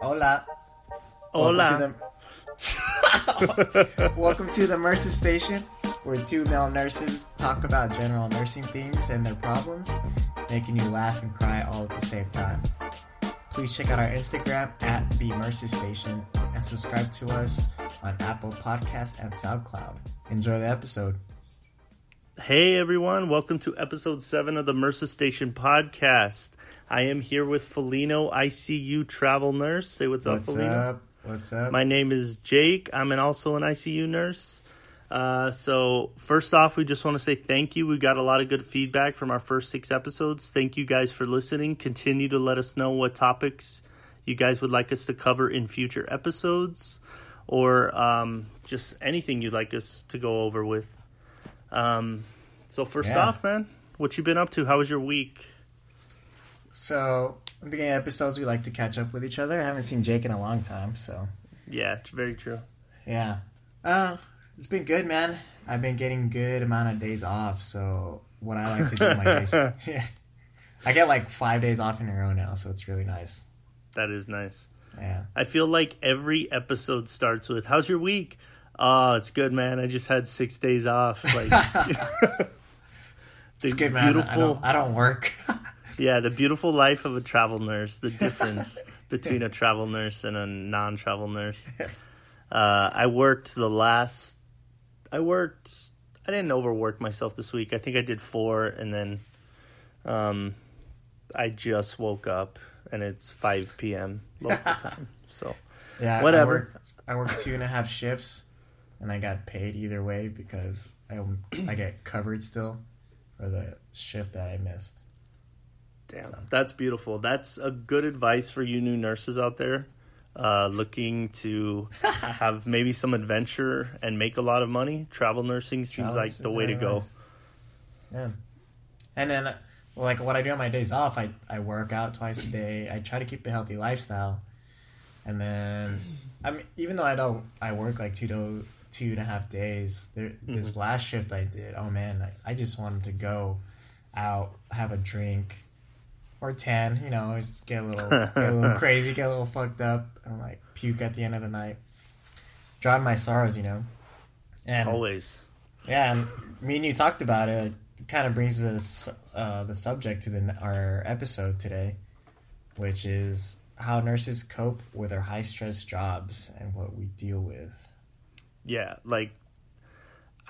Hola. Hola. Welcome to the, Welcome to the Mercer Station, where two male nurses talk about general nursing things and their problems, making you laugh and cry all at the same time. Please check out our Instagram at the Mercy Station and subscribe to us on Apple Podcast and SoundCloud. Enjoy the episode. Hey everyone, welcome to episode 7 of the Mercer Station podcast. I am here with Felino, ICU travel nurse. Say what's, What's up, Felino. up? What's up? My name is Jake. I'm an, also an ICU nurse. Uh, so, first off, we just want to say thank you. We got a lot of good feedback from our first six episodes. Thank you guys for listening. Continue to let us know what topics you guys would like us to cover in future episodes or um, just anything you'd like us to go over with. Um, so, first Yeah. off, man, what you been up to? How was your week? so, in the beginning of episodes, we like to catch up with each other. I haven't seen Jake in a long time, so Yeah, it's very true. Yeah. Uh, it's been good, man. I've been getting good amount of days off. So what I like to do my days, yeah, I get like five days off in a row now. So it's really nice. That is nice. Yeah. I feel like every episode starts with "How's your week?" Oh, it's good, man. I just had six days off. Like, It's good, man. I Beautiful, don't, I don't work. yeah, the beautiful life of a travel nurse. The difference between a travel nurse and a non-travel nurse. Uh, I worked the last. I worked. I didn't overwork myself this week. I think I did four, and then, um, I just woke up, and it's five p.m. local time. So. yeah. Whatever. I worked, I worked two and a half shifts, and I got paid either way because I I get covered still for the shift that I missed. Damn, that's beautiful. That's a good advice for you new nurses out there uh, looking to have maybe some adventure and make a lot of money. Travel nursing seems Travel like the way to go. nice. Yeah. And then, uh, like, what I do on my days off, I, I work out twice a day. I try to keep a healthy lifestyle. And then, I mean, even though I don't, I work like two to two and a half days. There, This last shift I did, oh man, I, I just wanted to go out, have a drink, or ten. You know, just get a little, get a little crazy, get a little fucked up, and like puke at the end of the night. Drown my sorrows, you know. And Always. yeah, and me and you talked about it. It kind of brings us uh, the subject to the our episode today, which is how nurses cope with their high stress jobs and what we deal with. Yeah, like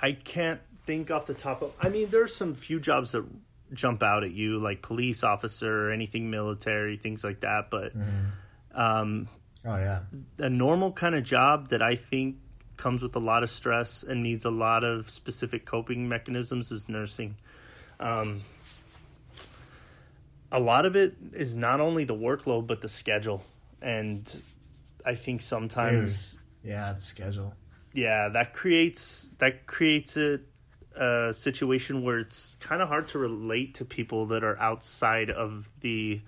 I can't think off the top of. I mean, there's some few jobs that jump out at you, like police officer, or anything military, things like that. But um, Oh yeah, a normal kind of job that I think comes with a lot of stress and needs a lot of specific coping mechanisms is nursing. Um, a lot of it is not only the workload but the schedule, and I think sometimes, yeah, the schedule. Yeah, that creates that creates a, a situation where it's kind of hard to relate to people that are outside of the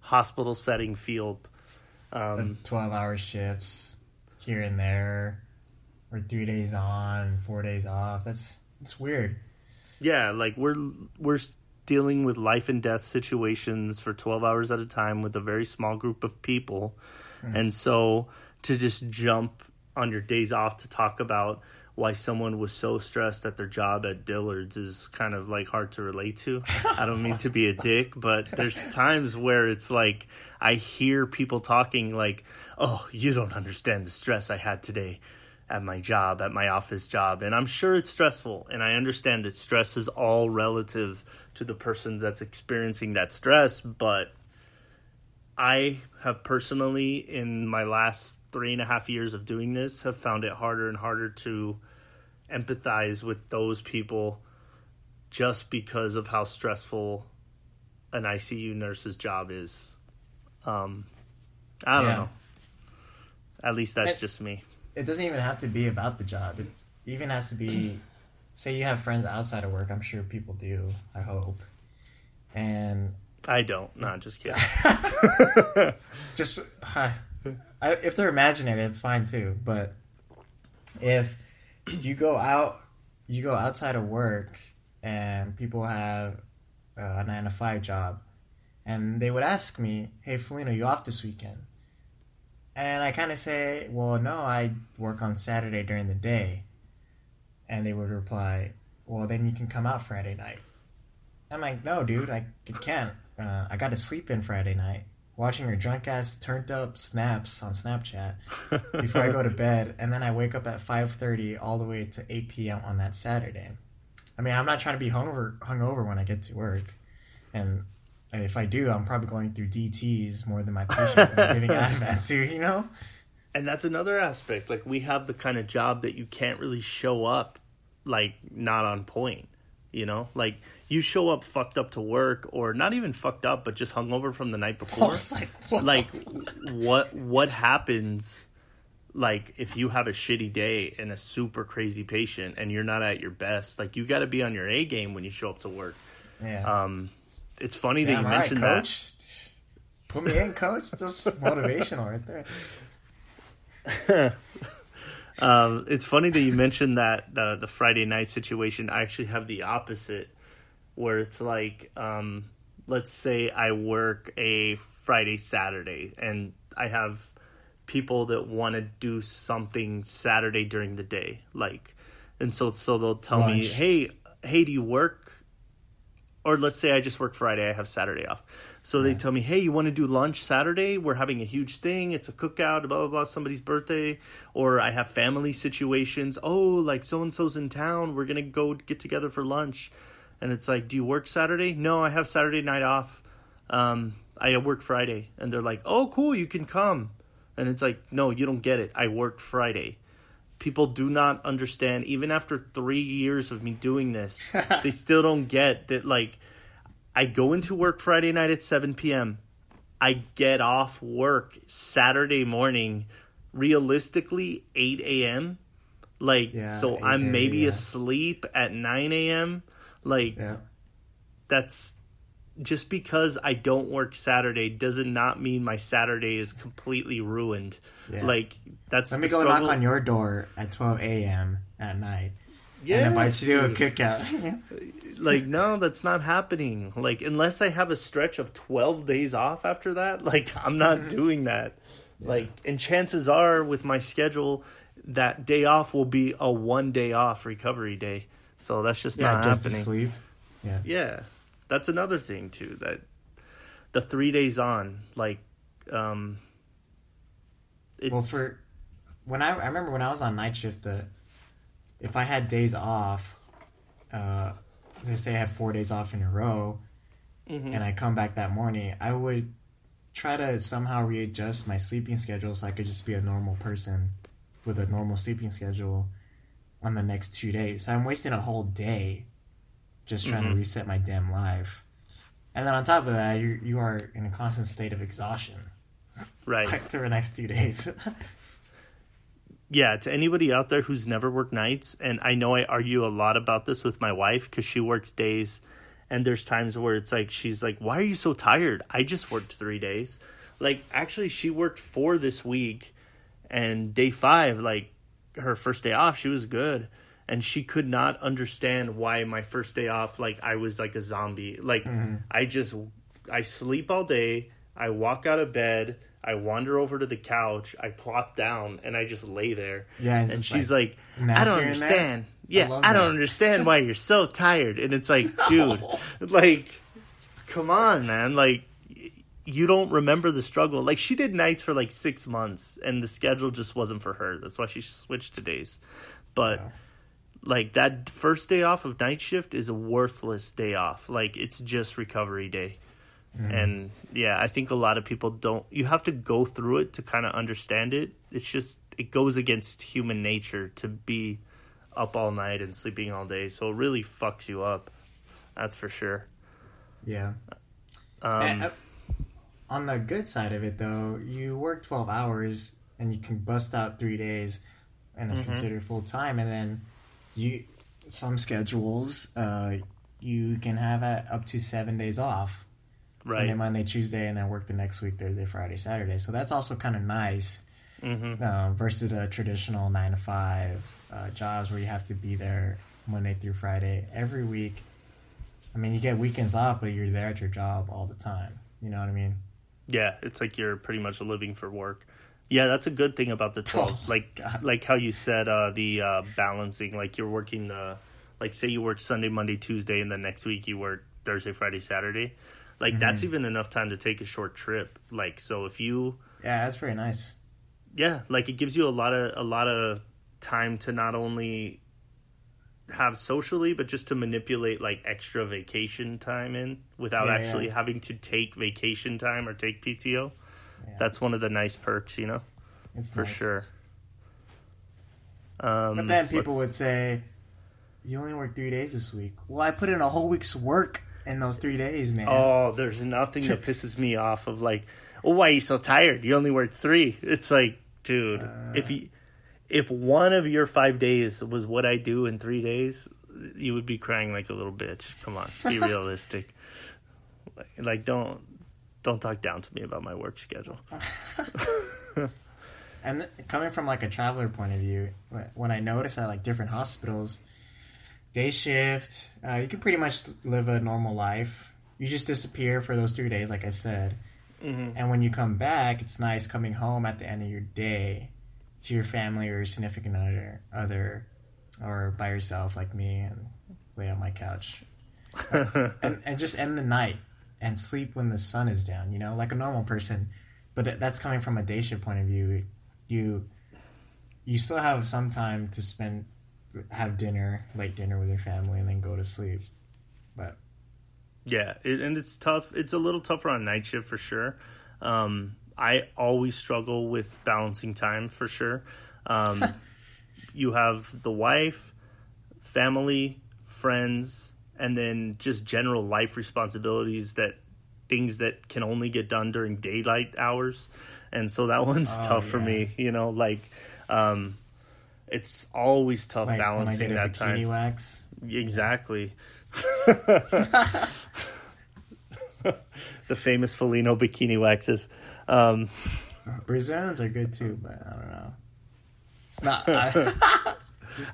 hospital setting field. Um, Twelve hour shifts here and there, or three days on, four days off. That's it's weird. Yeah, like we're we're dealing with life and death situations for 12 hours at a time with a very small group of people. And so to just jump on your days off to talk about why someone was so stressed at their job at Dillard's is kind of like hard to relate to. I don't mean to be a dick, but there's times where it's like I hear people talking like, "Oh, you don't understand the stress I had today." at my job, at my office job. And I'm sure it's stressful. And I understand that stress is all relative to the person that's experiencing that stress. But I have personally, in my last three and a half years of doing this, have found it harder and harder to empathize with those people just because of how stressful an ICU nurse's job is. Um, I don't Yeah. know. At least that's It- just me. it doesn't even have to be about the job. It even has to be, say you have friends outside of work. I'm sure people do. I hope, and I don't. No, just kidding. just uh, I, if they're imaginary, it's fine too. But if you go out, you go outside of work, and people have uh, a nine to five job, and they would ask me, "Hey, Felino, you off this weekend?" And I kind of say, well, no, I work on Saturday during the day. And they would reply, well, then you can come out Friday night. I'm like, no, dude, I can't. Uh, I got to sleep in Friday night, watching your drunk ass turned up snaps on Snapchat before I go to bed, and then I wake up at 5:30 all the way to 8 p.m. on that Saturday. I mean, I'm not trying to be hungover, hungover when I get to work, and if I do, I'm probably going through DTS more than my patient giving Ativan to, you know. And that's another aspect. Like we have the kind of job that you can't really show up like not on point. You know, like you show up fucked up to work, or not even fucked up, but just hungover from the night before. like, what? like what what happens? Like if you have a shitty day and a super crazy patient, and you're not at your best, like you got to be on your A game when you show up to work. yeah. Um, it's funny Damn that you right, mentioned that. Put me in, coach. It's just motivational right there. Um, it's funny that you mentioned that the the Friday night situation. I actually have the opposite, where it's like, um, let's say I work a Friday Saturday, and I have people that want to do something Saturday during the day, like, and so so they'll tell me, hey, hey, do you work? Or let's say I just work Friday, I have Saturday off. So they tell me, hey, you want to do lunch Saturday? We're having a huge thing. It's a cookout, blah, blah, blah, somebody's birthday. Or I have family situations. Oh, like so and so's in town. We're going to go get together for lunch. And it's like, do you work Saturday? No, I have Saturday night off. Um, I work Friday. And they're like, oh, cool, you can come. And it's like, no, you don't get it. I work Friday. People do not understand, even after three years of me doing this, they still don't get that, like, I go into work Friday night at 7 p.m. I get off work Saturday morning, realistically 8 a.m. Like, Yeah, so I'm 8:30, maybe yeah. asleep at 9 a.m. Like, Yeah. that's just because I don't work Saturday doesn't not mean my Saturday is completely ruined. Like, that's Let me go struggle. knock on your door at 12 a.m. at night And invite you to a dude. cookout. like no that's not happening like unless i have a stretch of 12 days off after that like i'm not doing that like and chances are with my schedule that day off will be a one day off recovery day so that's just yeah, not just happening to sleep. Yeah. yeah that's another thing too that the three days on like um it's Well, for when I, I remember when I was on night shift, the if I had days off, uh, as I say, I had four days off in a row, Mhm. and I come back that morning, I would try to somehow readjust my sleeping schedule so I could just be a normal person with a normal sleeping schedule on the next two days. So I'm wasting a whole day just trying Mhm. to reset my damn life. And then on top of that, you you are in a constant state of exhaustion right like through the next two days. yeah, to anybody out there who's never worked nights, and I know I argue a lot about this with my wife because she works days, and there's times where it's like she's like, "Why are you so tired? I just worked three days." Like, actually, she worked four this week, and day five, like her first day off, she was good, and she could not understand why my first day off, like I was like a zombie. Like mm-hmm. I just I sleep all day, I walk out of bed. I wander over to the couch, I plop down, and I just lay there. Yeah, and she's like, like, I don't here and there? understand. I Yeah, love I, don't understand why you're so tired. And it's like, dude, like, come on, man. Like, you don't remember the struggle. Like, she did nights for like six months, and the schedule just wasn't for her. That's why she switched to days. But, Yeah. like, that first day off of night shift is a worthless day off. Like, it's just recovery day. And yeah, I think a lot of people don't. You have to go through it to kind of understand it. It's just it goes against human nature to be up all night and sleeping all day. So it really fucks you up. That's for sure. yeah. Um, on the good side of it, though, you work 12 hours and you can bust out three days, and it's Mhm. considered full time. And then you, some schedules, uh, you can have up to seven days off. Sunday. Monday, Tuesday, and then work the next week, Thursday, Friday, Saturday. So that's also kind of nice hmm uh, versus a traditional nine to five uh, jobs where you have to be there Monday through Friday every week. I mean, you get weekends off, but you're there at your job all the time. You know what I mean? Yeah, it's like you're pretty much living for work. Yeah, that's a good thing about the twelves. Oh, like God. like how you said uh, the uh, balancing. Like you're working the like say you work Sunday, Monday, Tuesday, and then next week you work Thursday, Friday, Saturday. Like that's Mm-hmm. even enough time to take a short trip. Like so if you Yeah, that's very nice. yeah, like it gives you a lot of a lot of time to not only have socially but just to manipulate like extra vacation time in without Yeah, actually yeah. having to take vacation time or take PTO. Yeah. That's one of the nice perks, you know, It's for nice. sure. Um, But then people would let's- say, "You only work three days this week." Well, I put in a whole week's work in those three days, man. Oh, there's nothing that pisses me off of like, oh, why are you so tired? You only worked three. It's like, dude, Uh. if you, if one of your five days was what I do in three days, you would be crying like a little bitch. Come on, be realistic. Like, like, don't, don't talk down to me about my work schedule. And coming from like a traveler point of view, when I notice at like different hospitals, day shift, uh, you can pretty much live a normal life. You just disappear for those three days, like I said. And when you come back, it's nice coming home at the end of your day to your family or your significant other, other or by yourself, like me, and lay on my couch, and, and just end the night and sleep when the sun is down. You know, like a normal person. But th- that's coming from a day shift point of view. You you still have some time to spend, have dinner, late dinner with your family, and then go to sleep. But Yeah, it, and it's tough. It's a little tougher on night shift for sure. Um, I always struggle with balancing time for sure. Um, you have the wife, family, friends, and then just general life responsibilities that things that can only get done during daylight hours. And so that one's Oh, tough for me, you know, like um, it's always tough like balancing that time. wax, Exactly. the famous Felino bikini waxes. Um, Brazilians are good too, but I don't know. Nah, I,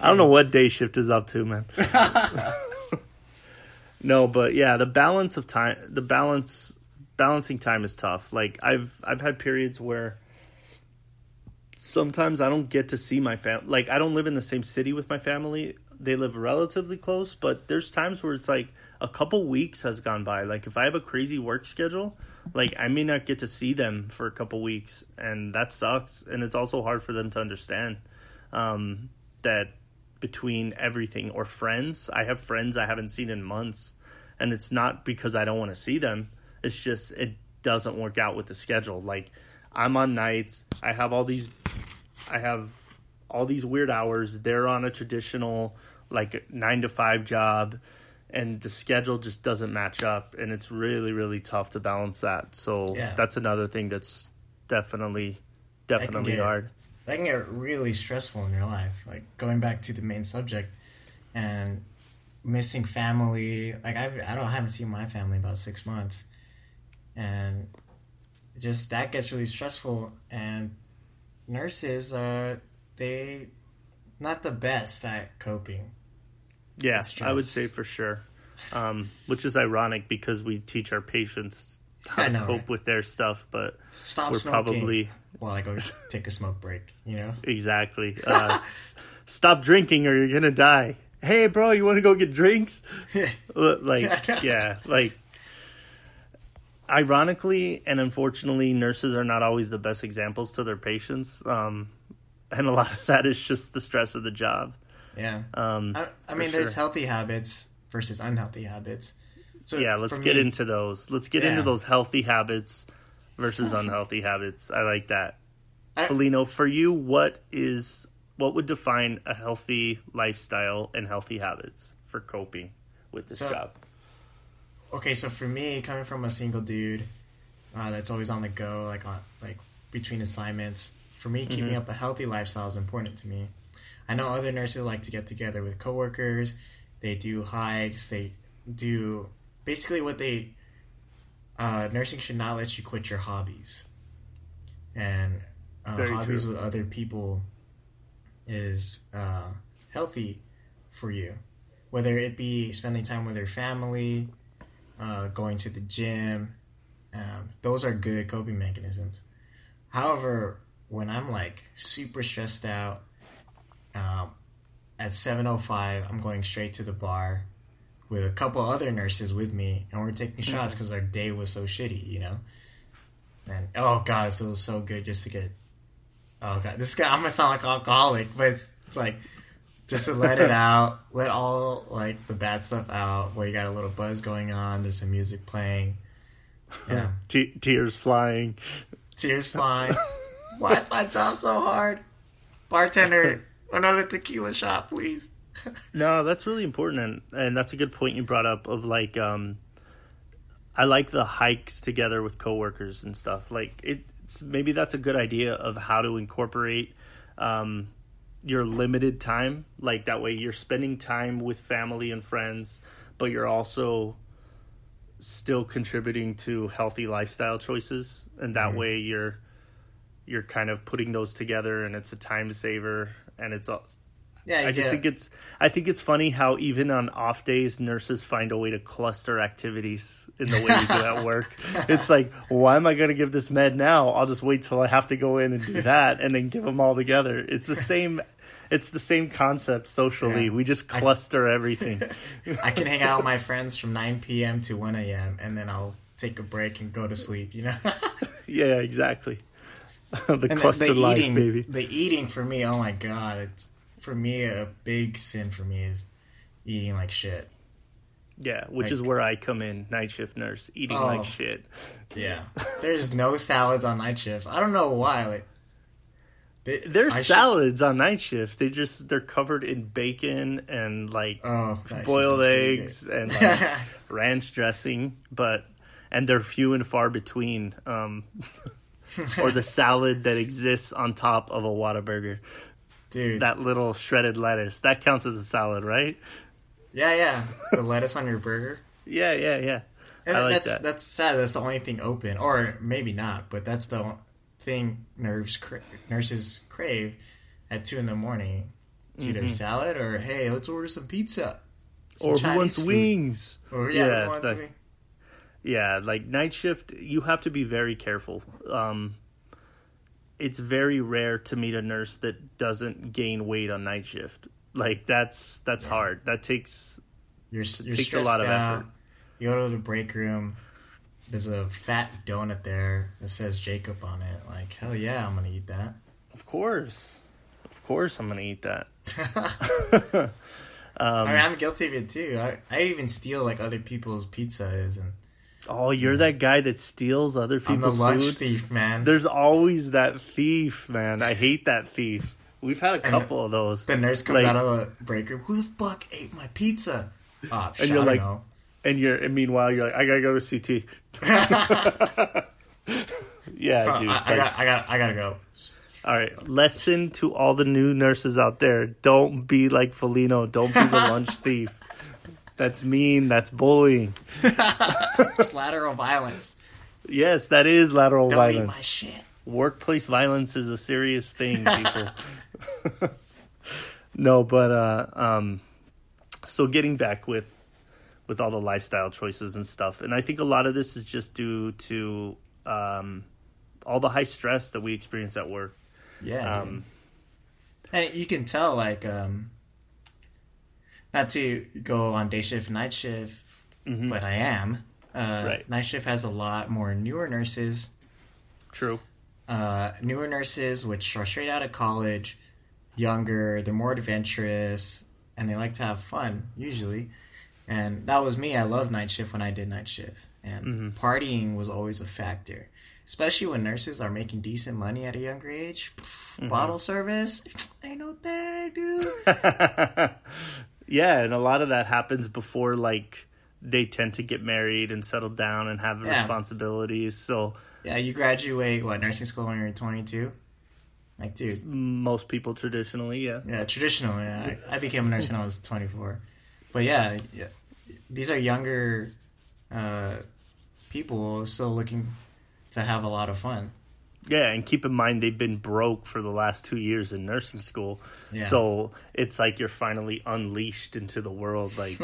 I don't know what day shift is up to, man. no, but yeah, the balance of time, the balance, balancing time is tough. Like I've I've had periods where sometimes I don't get to see my family. Like I don't live in the same city with my family. They live relatively close, but there's times where it's like a couple weeks has gone by. Like if I have a crazy work schedule, like I may not get to see them for a couple weeks, and that sucks. And it's also hard for them to understand um, that between everything or friends, I have friends I haven't seen in months, and it's not because I don't want to see them. It's just it doesn't work out with the schedule. Like I'm on nights, I have all these, I have all these weird hours. They're on a traditional like nine to five job, and the schedule just doesn't match up, and it's really really tough to balance that. So Yeah. that's another thing that's definitely definitely get- hard. that can get really stressful in your life. Like going back to the main subject and missing family. Like I, I don't I haven't seen my family in about six months, and just that gets really stressful. And nurses are they not the best at coping. Yeah, I would say for sure. Um, which is ironic because we teach our patients how I to cope right? with their stuff, but Stop we're smoking probably while I go take a smoke break. You know. exactly uh, stop drinking or you're gonna die. Hey, bro, you want to go get drinks? like, yeah, like. Ironically and unfortunately, nurses are not always the best examples to their patients, um, and a lot of that is just the stress of the job. yeah. Um, I, I mean, there's healthy habits versus unhealthy habits. So yeah let's get me- into those. Let's get into those healthy habits versus unhealthy habits. I like that. I- Felino, for you what is what would define a healthy lifestyle and healthy habits for coping with this So- job okay, so for me, coming from a single dude uh, that's always on the go, like on like between assignments, for me, keeping Mm-hmm. up a healthy lifestyle is important to me. I know other nurses like to get together with coworkers. They do hikes. They do basically what they. Uh, nursing should not let you quit your hobbies, and uh, hobbies true. with other people is uh, healthy for you. Whether it be spending time with your family, uh, going to the gym, um, those are good coping mechanisms. However, when I'm like super stressed out, um, at seven oh five, I'm going straight to the bar with a couple other nurses with me, and we're taking shots because our day was so shitty, you know. And oh god, it feels so good just to get. Oh god, this guy I'm gonna sound like an alcoholic, but it's like just to let it out, let all like the bad stuff out. Where you got a little buzz going on, there's some music playing. Yeah, Te- tears flying. tears flying. Why is my job so hard? Bartender, another tequila shot, please. No, that's really important, and and that's a good point you brought up. Of like, um, I like the hikes together with coworkers and stuff. Like, it's maybe that's a good idea of how to incorporate um, your limited time. Like that way, you're spending time with family and friends, but you're also still contributing to healthy lifestyle choices, and that mm-hmm. way you're you're kind of putting those together, and it's a time saver, and it's a Yeah, I just think it's I think it's funny how even on off days nurses find a way to cluster activities in the way we do at work. It's like, why am I going to give this med now? I'll just wait till I have to go in and do that and then give them all together. It's the same it's the same concept socially. Yeah. We just cluster everything. I can hang out with my friends from 9 p.m. to 1 a.m. and then I'll take a break and go to sleep. You know, yeah, exactly. the and the, the life, eating, baby. the eating for me. Oh my god, it's for me a big sin for me is eating like shit. Yeah, which is where I come in, night shift nurse, eating Oh. like shit. Yeah, there's no salads on night shift. I don't know why. Like, they, There's I should- salads on night shift. They just they're covered in bacon and like Oh, boiled eggs and like ranch dressing, but and they're few and far between. Um, or the salad that exists on top of a Whataburger, dude. that little shredded lettuce, that counts as a salad, right? yeah, yeah. The lettuce on your burger. Yeah, yeah, yeah. And I like that's that. that's sad. That's the only thing open, or maybe not, but that's the thing nerves cra- nurses crave at two in the morning. It's either salad or hey, let's order some pizza, Some Mm-hmm. or who Chinese wants food. wings? Or yeah, Yeah, who wants the- wings? Yeah, like night shift, you have to be very careful. Um, it's very rare to meet a nurse that doesn't gain weight on night shift. Like that's that's hard. That takes You're you're Takes a lot of out. effort. You go to the break room. There's a fat donut there that says Jacob on it. Like hell yeah, I'm gonna eat that. of course, of course, I'm gonna eat that. I mean, um, I'm guilty of it too. I, I even steal like other people's pizzas, and Oh, you're that guy that steals other people's I'm the lunch food. thief, man. There's always that thief, man. I hate that thief. We've had a couple of those. The nurse comes Like- out of the break room. Who the fuck ate my pizza? Oh, And you're like- know. And you're and meanwhile you're like, I gotta go to CT. yeah, dude. I, I got, I got, I gotta go. All right, lesson to all the new nurses out there: Don't be like Felino. Don't be the lunch thief. That's mean. That's bullying. It's lateral violence. Yes, that is lateral Don't eat my shit. Workplace violence is a serious thing, people. no, but uh, um, so getting back with with all the lifestyle choices and stuff, and I think a lot of this is just due to um, all the high stress that we experience at work. Yeah, Um, and you can tell, like, um, not to go on day shift, night shift, but I am. Uh, Mm-hmm. Right. Night shift has a lot more newer nurses. True. uh, newer nurses, which are straight out of college, younger, they're more adventurous, and they like to have fun usually. And that was me. I loved night shift when I did night shift, and partying was always a factor, especially when nurses are making decent money at a younger age. Pff, Bottle service, ain't no thing, dude. Yeah, and a lot of that happens before like they tend to get married and settle down and have Yeah. responsibilities. So yeah, you graduate what nursing school when you're 22. Like, dude, most people traditionally, yeah. Yeah, traditionally, I, I became a nurse when I was 24. But yeah, yeah these are younger uh, people still looking to have a lot of fun. Yeah, and keep in mind they've been broke for the last two years in nursing school. Yeah. So it's like you're finally unleashed into the world. Like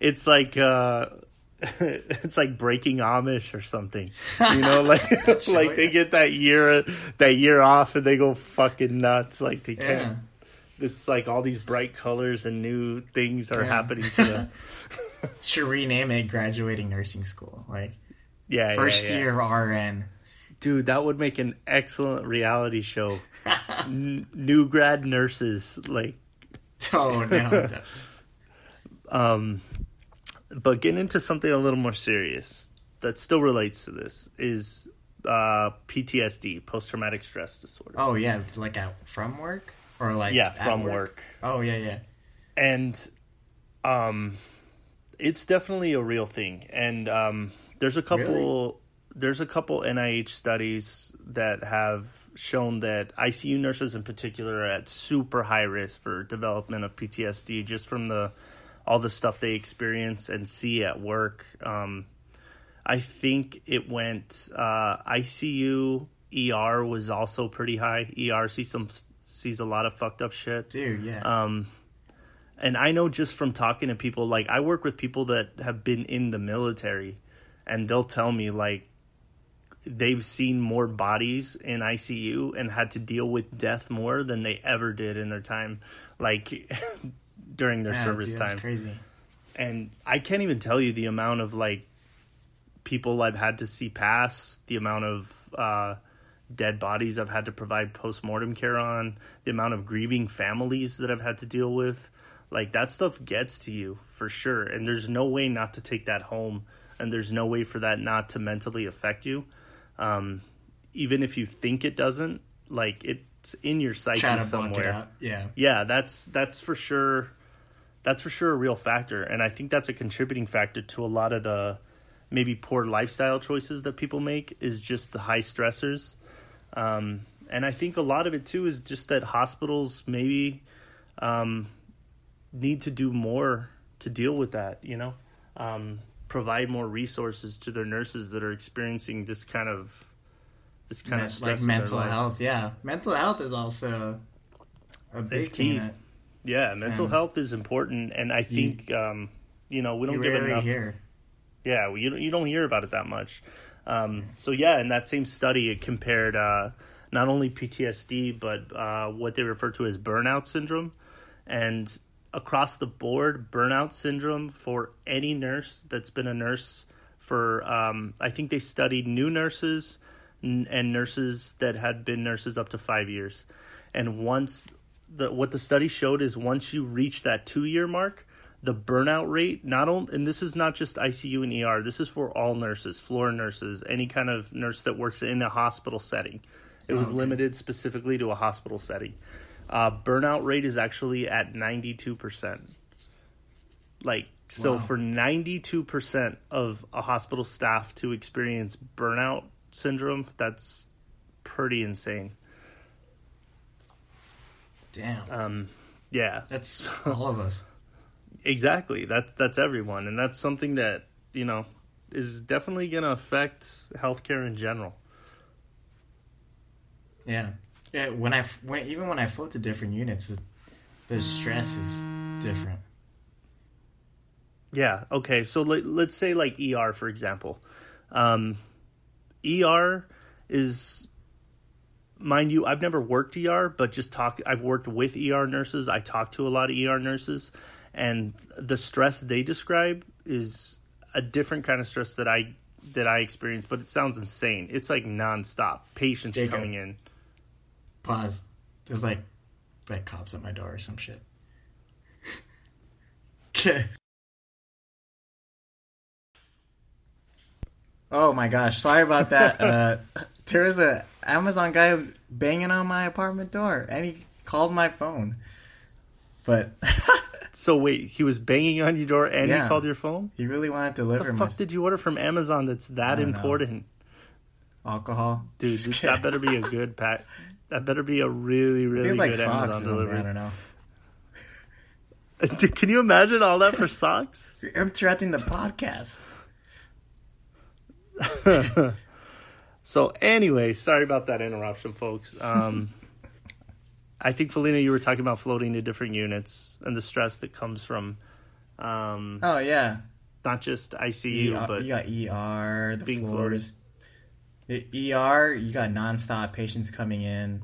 it's like uh it's like breaking Amish or something. You know, like like they get that year that year off and they go fucking nuts. Like they can't. Yeah. It's like all these bright colors and new things are happening to them. Should rename it graduating nursing school. Like Yeah, first yeah, yeah. year RN. Dude. That would make an excellent reality show. N- new grad nurses, like Oh no. Um, but getting into something a little more serious that still relates to this is uh, PTSD, post traumatic stress disorder. oh yeah, like at from work or like yeah, from work. Oh yeah, yeah. and um, it's definitely a real thing. And um, there's a couple. Really? There's a couple NIH studies that have shown that ICU nurses in particular are at super high risk for development of PTSD just from the all the stuff they experience and see at work. Um, I think it went uh, ICU ER was also pretty high. ER sees some sees a lot of fucked up shit. Dude, yeah. Um, and I know just from talking to people, like I work with people that have been in the military, and they'll tell me like they've seen more bodies in ICU and had to deal with death more than they ever did in their time, like during their yeah, service dude, time that's crazy. and I can't even tell you the amount of like people I've had to see pass, the amount of uh, dead bodies I've had to provide post mortem care on, the amount of grieving families that I've had to deal with. Like that stuff gets to you for sure, and there's no way not to take that home, and there's no way for that not to mentally affect you. Um, even if you think it doesn't, like it's in your psyche Trying somewhere block it out. Yeah. yeah that's that's for sure that's for sure a real factor and i think that's a contributing factor to a lot of the maybe poor lifestyle choices that people make is just the high stressors um, and i think a lot of it too is just that hospitals maybe um, need to do more to deal with that you know um, provide more resources to their nurses that are experiencing this kind of this kind Me- of stress like mental health. Yeah, mental health is also a big It's key. That Yeah, mental health is important, and I think um, you know we don't give enough. hear. Yeah, well, you don't- you don't hear about it that much. Um, so yeah, in that same study, it compared uh, not only PTSD but uh, what they refer to as burnout syndrome, and across the board, burnout syndrome for any nurse that's been a nurse for um, I think they studied new nurses and nurses that had been nurses up to five years, and once the what the study showed is once you reach that two year mark, the burnout rate not only and this is not just ICU and ER, this is for all nurses, floor nurses, any kind of nurse that works in a hospital setting. It was Okay. limited specifically to a hospital setting. Uh, burnout rate is actually at ninety two percent. Like so, Wow. for ninety two percent of a hospital staff to experience burnout syndrome, that's pretty insane. Damn, Um, yeah, that's all of us. exactly. That's that's everyone, and that's something that you know is definitely going to affect healthcare in general. Yeah, yeah. When I when even when I float to different units, the, the stress is different. Yeah. Okay. So let, let's say like ER for example. Um, ER is, mind you, I've never worked ER, but just talk. I've worked with ER nurses. I talk to a lot of ER nurses, and the stress they describe is a different kind of stress that I that I experience. But it sounds insane. It's like nonstop. Patients Jacob. coming in. Pause. There's like like cops at my door or some shit. Okay. Oh my gosh, sorry about that. Uh, there was a Amazon guy banging on my apartment door, and he called my phone. But So wait, he was banging on your door and Yeah. he called your phone. he really wanted to What deliver the my fuck did you order from Amazon that's that don't know. important? alcohol, Dude, Just this- kidding. that better be a good pack. That better be a really, really like good socks. Amazon something, I don't know. Can you imagine all that for socks? You're interrupting the podcast. So anyway, sorry about that interruption, folks. Um, I think Felino, you were talking about floating to different units and the stress that comes from. Um, Oh yeah, not just ICU, ER, but you got ER, the being floors. The ER, you got nonstop patients coming in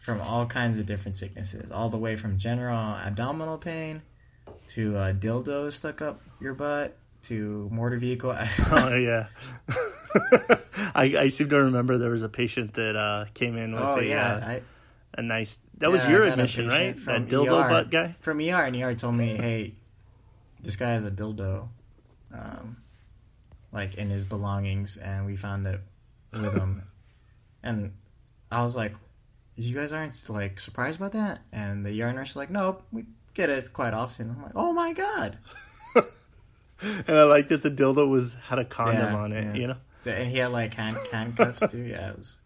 from all kinds of different sicknesses, all the way from general abdominal pain to a dildo stuck up your butt to motor vehicle. oh yeah. I, I seem to remember there was a patient that uh, came in with oh a, yeah, uh, I, a nice. That was your I got a admission, right? from That dildo ER. butt guy. from ER, and ER told me, "Hey, this guy has a dildo, um, like in his belongings, and we found it with him." and I was like, "You guys aren't like surprised about that?" And the ER nurse was like, "Nope, we get it quite often." I'm like, "Oh my god!" And I like that the dildo was had a condom Yeah, on it. yeah. You know. And he had like hand handcuffs too. Yeah, it was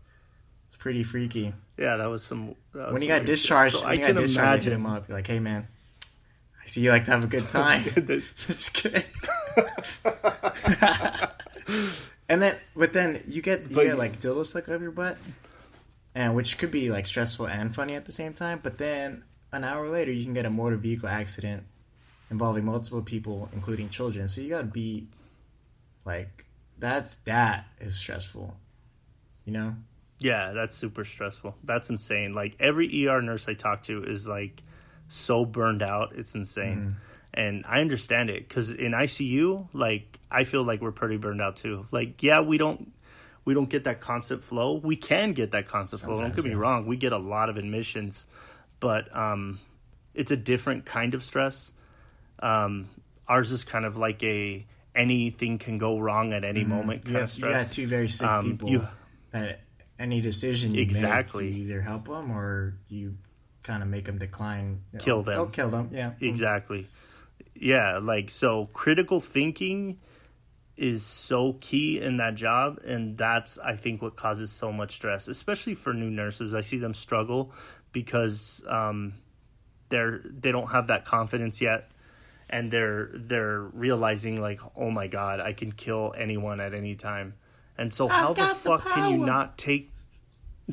it's pretty freaky. Yeah, that was some. That was when he got discharged, So I can discharged, I hit him imagine. up like, "Hey man, I see you like to have a good time." Just kidding. And then, but then you get you But get like dildo stuck up your butt, and which could be like stressful and funny at the same time. But then an hour later, you can get a motor vehicle accident involving multiple people, including children. So you gotta be like, that's that is stressful, you know. Yeah, that's super stressful. That's insane. Like every ER nurse I talk to is like so burned out. It's insane. Mm-hmm. And I understand it cuz in ICU, like I feel like we're pretty burned out too. Like yeah, we don't we don't get that constant flow. We can get that constant flow. Don't Sometimes, get me wrong. We get a lot of admissions, but um it's a different kind of stress. Um ours is kind of like a anything can go wrong at any moment Mm-hmm. You kind have, of you stress. got two very sick Um, people you- that any decision you Exactly. make, you either help them or you kind of make them decline. you Kill them. Oh, kill them. Yeah. Exactly. Yeah, like so critical thinking is so key in that job and that's I think what causes so much stress, especially for new nurses. I see them struggle because um they're they don't have that confidence yet and they're they're realizing like, "Oh my god, I can kill anyone at any time." And so how the got the fuck can you not take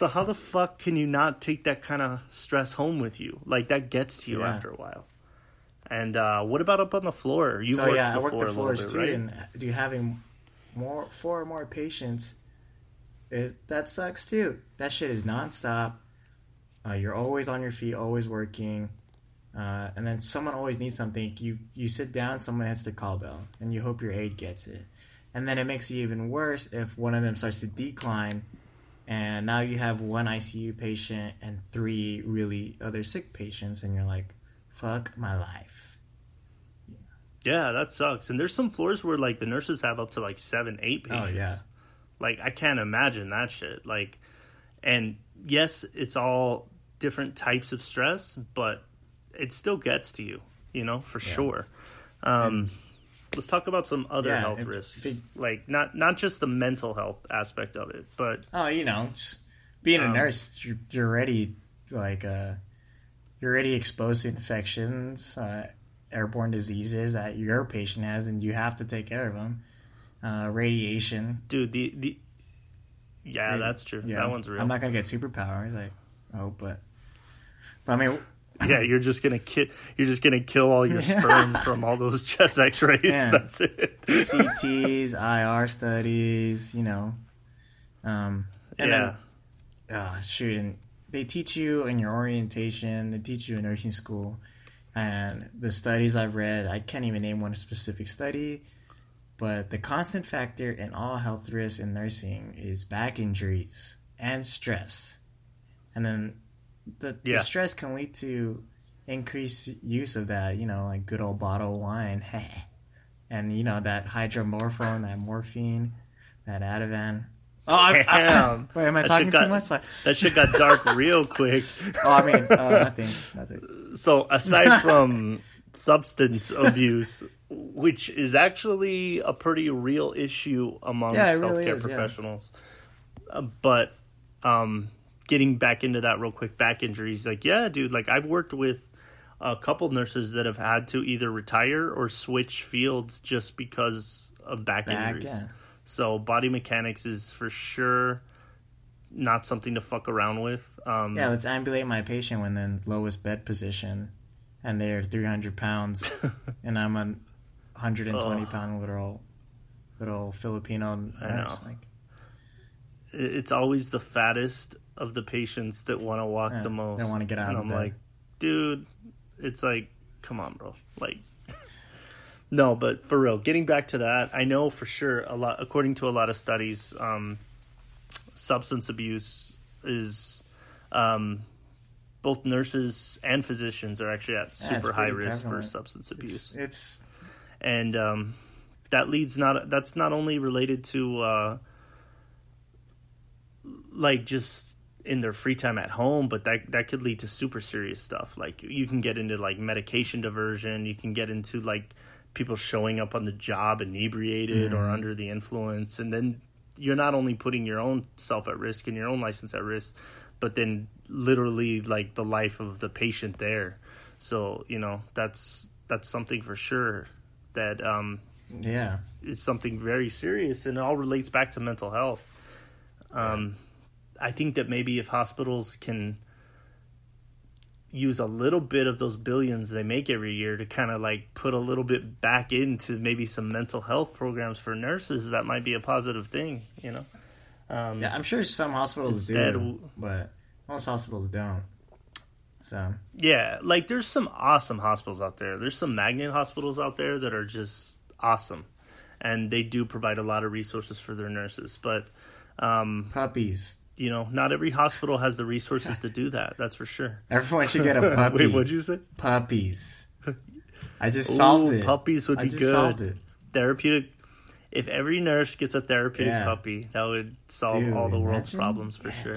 So how the fuck can you not take that kind of stress home with you? Like that gets to you Yeah. after a while. And uh, what about up on the floor? You so yeah, I the work floor the floors bit, too, right? and do you having more four or more patients, it, that sucks too. That shit is nonstop. Uh, you're always on your feet, always working, uh, and then someone always needs something. You you sit down, someone hits the call bell, and you hope your aide gets it. And then it makes it even worse if one of them starts to decline, and now you have one ICU patient and three really other sick patients, and you're like, "Fuck my life." Yeah, that sucks. And there's some floors where like the nurses have up to like seven, eight patients. Oh, yeah. Like I can't imagine that shit. Like, and yes, it's all different types of stress, but it still gets to you. You know, for sure. Um, let's talk about some other Yeah, health risks, like not not just the mental health aspect of it, but Oh, you know, being a Um, nurse, you're, you're already like uh, you're already exposed to infections, uh, airborne diseases that your patient has, and you have to take care of them. Uh, radiation. dude, the the yeah, that's true. Yeah, That one's real. I'm not gonna get superpowers. I hope, but but I mean, yeah, you're just gonna ki- you're just gonna kill all your sperm from all those chest X-rays. Yeah. That's it. CTs, IR studies, you know. Um, and yeah, then uh, shoot, and they teach you in your orientation, they teach you in nursing school, and the studies I've read, I can't even name one specific study, but the constant factor in all health risks in nursing is back injuries and stress, and then the, Yeah. the stress can lead to increased use of that, you know, like good old bottle of wine, and you know that hydromorphone, that morphine, that Ativan. Oh, I, I, Damn. wait, am I That talking shit too got- much? Like, that shit got dark real quick. oh, I mean, uh, nothing, nothing. So aside from substance abuse, which is actually a pretty real issue amongst Yeah, it really healthcare is, yeah. professionals, uh, but um, getting back into that real quick, back injuries, like yeah, dude, like I've worked with a couple nurses that have had to either retire or switch fields just because of back, Back, injuries. yeah. So body mechanics is for sure not something to fuck around with. Um, Yeah, let's ambulate my patient when in lowest bed position, and they're 300 pounds, and I'm a 120 Ugh. pound little little Filipino I nurse. know. Like, It's always the fattest of the patients that want to walk Yeah, the most. they wanna get out and I'm bed. like, dude, it's like, come on, bro. Like, no, but for real, getting back to that, I know for sure a lot. According to a lot of studies, um, substance abuse is. Um, both nurses and physicians are actually at Yeah, super high pretty risk for substance abuse it's, it's and um, that leads not that's not only related to uh, like just in their free time at home but that that could lead to super serious stuff. Like you can get into like medication diversion. You can get into like people showing up on the job inebriated or under the influence. And then you're not only putting your own self at risk and your own license at risk but then literally like the life of the patient there. So you know that's that's something for sure that um, yeah. is something very serious and it all relates back to mental health. Um, I think that maybe if hospitals can use a little bit of those billions they make every year to kind of like put a little bit back into maybe some mental health programs for nurses, that might be a positive thing, you know? Um, Yeah, I'm sure some hospitals Instead, do, but most hospitals don't. So Yeah, like there's some awesome hospitals out there. There's some magnet hospitals out there that are just awesome, and they do provide a lot of resources for their nurses. But um, puppies. You know, not every hospital has the resources to do that. That's for sure. Everyone should get a puppy. Wait, what'd you say? Puppies. I just solved it. puppies would I be just good. solved it. Therapeutic. If every nurse gets a therapeutic Yeah. puppy, that would solve Dude, all the world's problems for sure.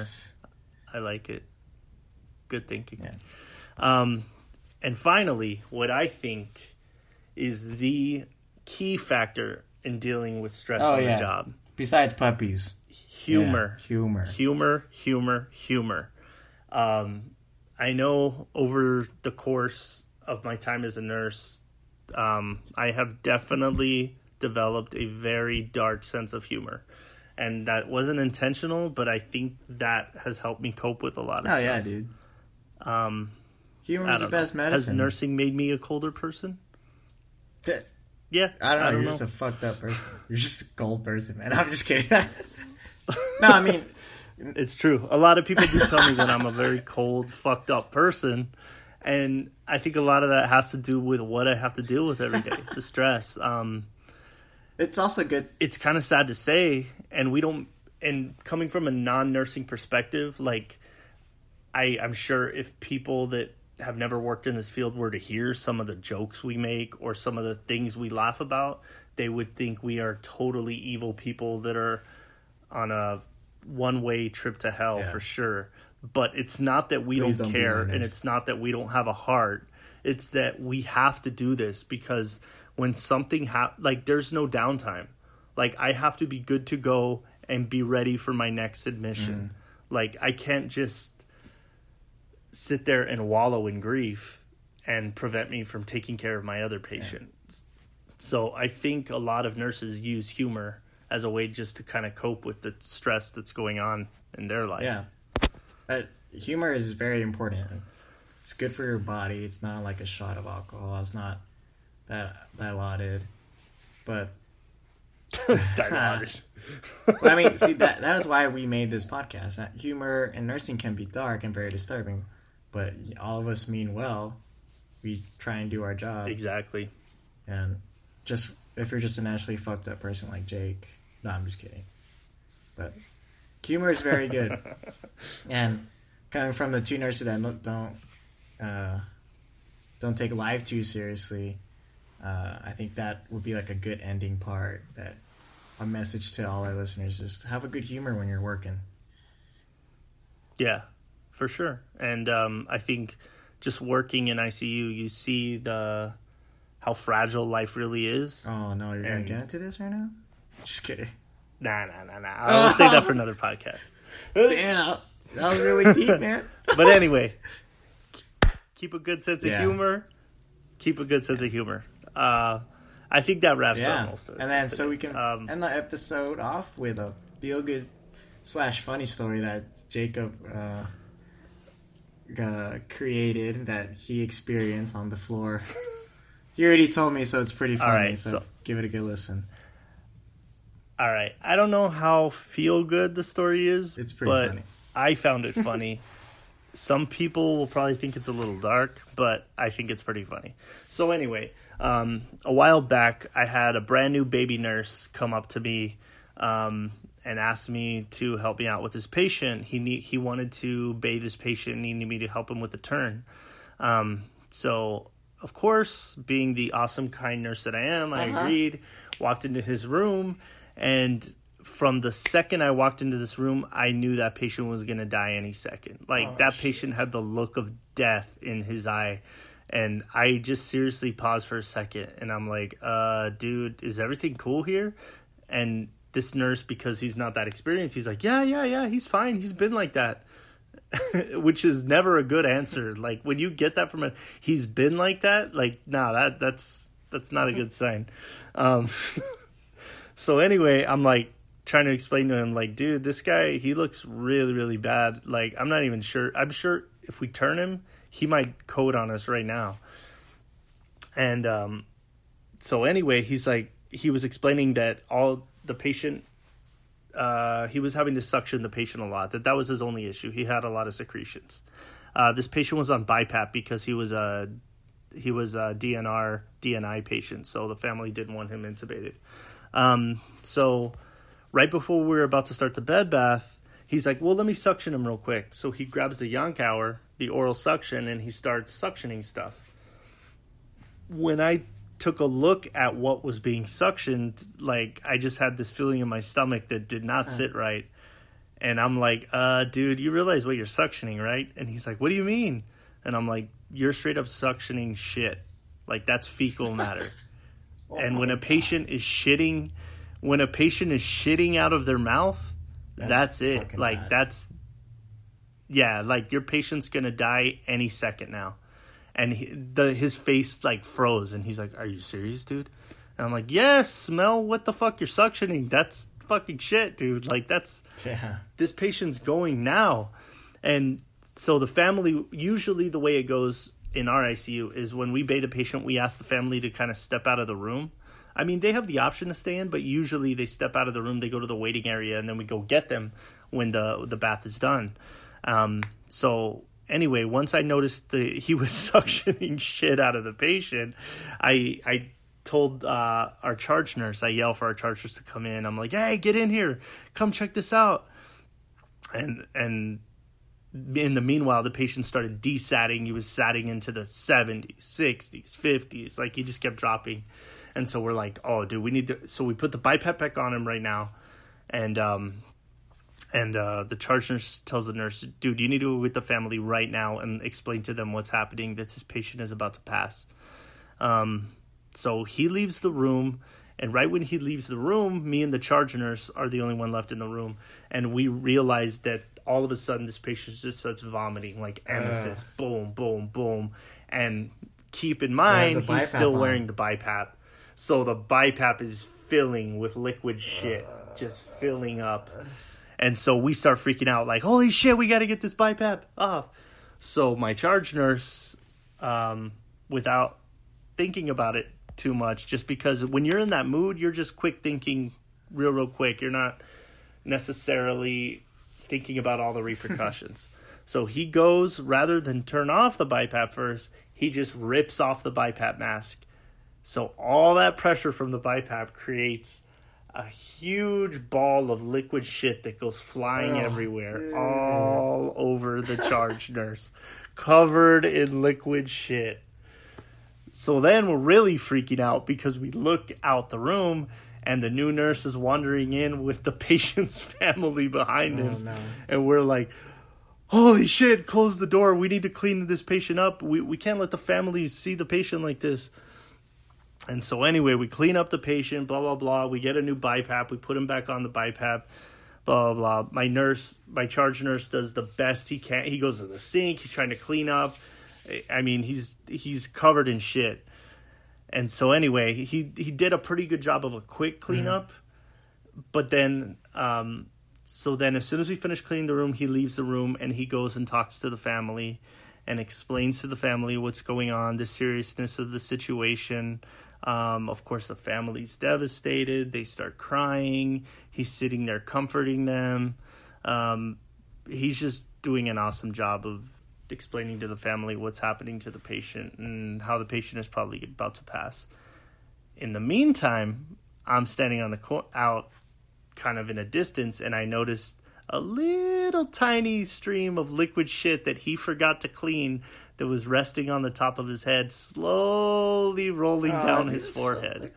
I like it. Good thinking. Yeah. Um, and finally, what I think is the key factor in dealing with stress Oh, on yeah. the job Besides puppies, humor. Yeah, humor. Humor, humor, humor. Um, I know over the course of my time as a nurse, um, I have definitely developed a very dark sense of humor. And that wasn't intentional, but I think that has helped me cope with a lot of Oh stuff. yeah, dude. Um, Humor is the best know. Has nursing made me a colder person? Yeah, I don't know. you're just a fucked up person. You're just a cold person, man. I'm just kidding. no, I mean, It's true. A lot of people do tell me that I'm a very cold, fucked up person, and I think a lot of that has to do with what I have to deal with every day, the stress. Um, it's also good. it's kind of sad to say, and we don't. And coming from a non-nursing perspective, like I, I'm sure if people that have never worked in this field were to hear some of the jokes we make or some of the things we laugh about, they would think we are totally evil people that are on a one-way trip to hell Yeah. for sure. But it's not that we don't, don't care, and it's not that we don't have a heart. It's that we have to do this because when something ha- like there's no downtime. Like I have to be good to go and be ready for my next admission. Mm-hmm. Like I can't just sit there and wallow in grief and prevent me from taking care of my other patients. So I think a lot of nurses use humor as a way just to kind of cope with the stress that's going on in their life. Yeah, but humor is very important. It's good for your body. It's not like a shot of alcohol. It's not that dilaudid, but Dilaudid. But I mean, see that that is why we made this podcast. Humor and nursing can be dark and very disturbing, but all of us mean well. We try and do our job, exactly. and just if you're just a naturally fucked up person like Jake, no, I'm just kidding. But humor is very good, and coming from the two nurses that don't don't, uh, don't take life too seriously, uh, I think that would be like a good ending part. That a message to all our listeners: just have a good humor when you're working. Yeah, for sure. And um, I think just working in ICU, you see the how fragile life really is. Oh no, you're gonna get into this right now? Just kidding. Nah, nah, nah, nah. I'll save that for another podcast. Damn, that was really deep, man. But anyway, keep a good sense of humor. Keep a good sense of humor. Uh, I think that wraps up Yeah, most of it. and then so we can Um, end the episode off with a feel good slash funny story that Jacob uh, uh, created that he experienced on the floor. he already told me, so it's pretty funny. right, so, so- give it a good listen. All right. I don't know how feel good the story is. It's pretty but funny. I found it funny. Some people will probably think it's a little dark, but I think it's pretty funny. So anyway, um, a while back, I had a brand new baby nurse come up to me um, and asked me to help me out with his patient. He need, he wanted to bathe his patient, and needed me to help him with the turn. Um, so of course, being the awesome, kind nurse that I am, I Uh-huh. agreed. Walked into his room, and from the second I walked into this room, I knew that patient was going to die any second. Like Oh, that shit. patient had the look of death in his eye. And I just seriously paused for a second and I'm like, uh, dude, is everything cool here? And this nurse, because he's not that experienced, he's like, yeah, yeah, yeah, he's fine. He's been like that. Which is never a good answer. Like when you get that from a, he's been like that. Like, nah, that that's that's not a good sign. Um, so anyway, I'm like trying to explain to him, like, dude, this guy, he looks really, really bad. Like, I'm not even sure. I'm sure if we turn him, he might code on us right now. And um, so anyway, he's like, he was explaining that all the patient, uh, he was having to suction the patient a lot. That that was his only issue. He had a lot of secretions. Uh, this patient was on BiPAP because he was a he was a DNR DNI patient, so the family didn't want him intubated. Um, so right before we were about to start the bed bath, he's like, "Well, let me suction him real quick." So he grabs the Yankauer, the oral suction, and he starts suctioning stuff. When I took a look at what was being suctioned, like I just had this feeling in my stomach that did not sit right. And I'm like, uh, dude, you realize what you're suctioning, right? And he's like, what do you mean? And I'm like, you're straight up suctioning shit. Like that's fecal matter. and when a patient is shitting, when a patient is shitting out of their mouth, That's that's, it. Like bad. that's, yeah, like your patient's gonna die any second now. And he, the his face like froze, and he's like, "Are you serious, dude?" And I'm like, "Yes, smell what the fuck you're suctioning. That's fucking shit, dude. Like that's Yeah. this patient's going now. And so the family, usually the way it goes in our ICU is when we bathe a patient, we ask the family to kind of step out of the room. I mean, they have the option to stay in, but usually they step out of the room, they go to the waiting area, and then we go get them when the the bath is done. Um, so anyway, once I noticed that he was suctioning shit out of the patient, I I told uh, our charge nurse, I yell for our charge nurse to come in. I'm like, hey, get in here, come check this out. And and in the meanwhile, the patient started desatting. He was satting into the 70s, 60s, 50s. Like he just kept dropping. And so we're like, oh, dude, we need to. So we put the BiPAP back on him right now. And um, and uh, the charge nurse tells the nurse, dude, you need to go with the family right now and explain to them what's happening, that this patient is about to pass. Um, so he leaves the room. And right when he leaves the room, me and the charge nurse are the only one left in the room. And we realize that all of a sudden this patient just starts vomiting like emesis, boom, boom, boom. And keep in mind, he's still on. wearing the BiPAP. So the BiPAP is filling with liquid shit, just filling up. And so we start freaking out, like, holy shit, we got to get this BiPAP off. So my charge nurse, um, without thinking about it too much, just because when you're in that mood, you're just quick thinking real, real quick. You're not necessarily thinking about all the repercussions. so he goes, rather than turn off the BiPAP first, he just rips off the BiPAP mask. So all that pressure from the BiPAP creates a huge ball of liquid shit that goes flying Oh, everywhere, dude. all over the charge nurse, covered in liquid shit. So then we're really freaking out because we look out the room and the new nurse is wandering in with the patient's family behind Oh, him. no. And we're like, holy shit, close the door. We need to clean this patient up. We, we can't let the family see the patient like this. And so anyway, we clean up the patient, blah blah blah. We get a new BiPAP. We put him back on the BiPAP. Blah blah blah. My nurse, my charge nurse, does the best he can. He goes to the sink. He's trying to clean up. I mean, he's he's covered in shit. And so anyway, he he did a pretty good job of a quick cleanup. But then um, so then, as soon as we finish cleaning the room, he leaves the room and he goes and talks to the family and explains to the family what's going on, the seriousness of the situation. Um, of course, the family's devastated. They start crying. He's sitting there comforting them. Um, he's just doing an awesome job of explaining to the family what's happening to the patient and how the patient is probably about to pass. In the meantime, I'm standing on the co- out kind of in a distance and I noticed a little tiny stream of liquid shit that he forgot to clean that was resting on the top of his head, slowly rolling Oh, down his it's so forehead.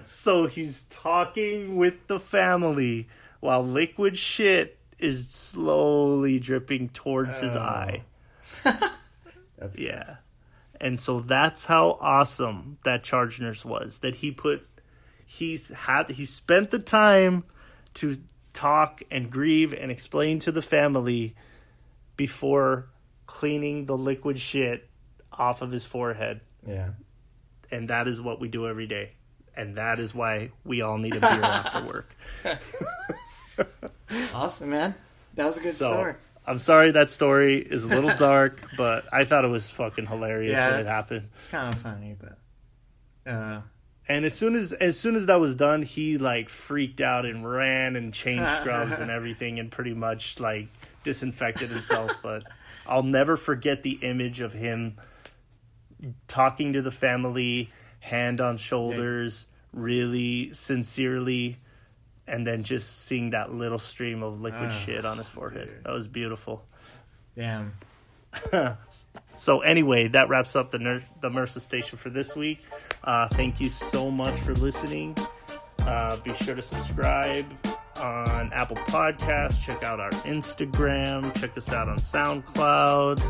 So he's talking with the family while liquid shit is slowly dripping towards his Oh. eye. That's Yeah. And so that's how awesome that charge nurse was. That he put he's had he spent the time to talk and grieve and explain to the family before cleaning the liquid shit off of his forehead. Yeah. And that is what we do every day. And that is why we all need a beer after work. Awesome, man. That was a good So story. I'm sorry that story is a little dark, but I thought it was fucking hilarious Yeah, when it happened. It's kind of funny, but uh, And as soon as as soon as that was done, he like freaked out and ran and changed scrubs and everything and pretty much like disinfected himself. but I'll never forget the image of him talking to the family, hand on shoulders, really sincerely, and then just seeing that little stream of liquid Ah, shit on his forehead. dude. That was beautiful. damn. So anyway, that wraps up the Ner- the MRSA station for this week. Uh, thank you so much for listening. Uh, be sure to subscribe on Apple Podcasts. Check out our Instagram. Check us out on SoundCloud.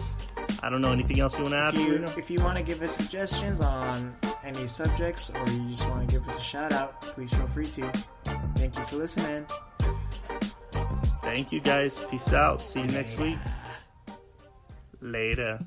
I don't know anything else you want to add. If you, if you want to give us suggestions on any subjects or you just want to give us a shout out, please feel free to. Thank you for listening. Thank you guys. Peace out. See you next week. Later.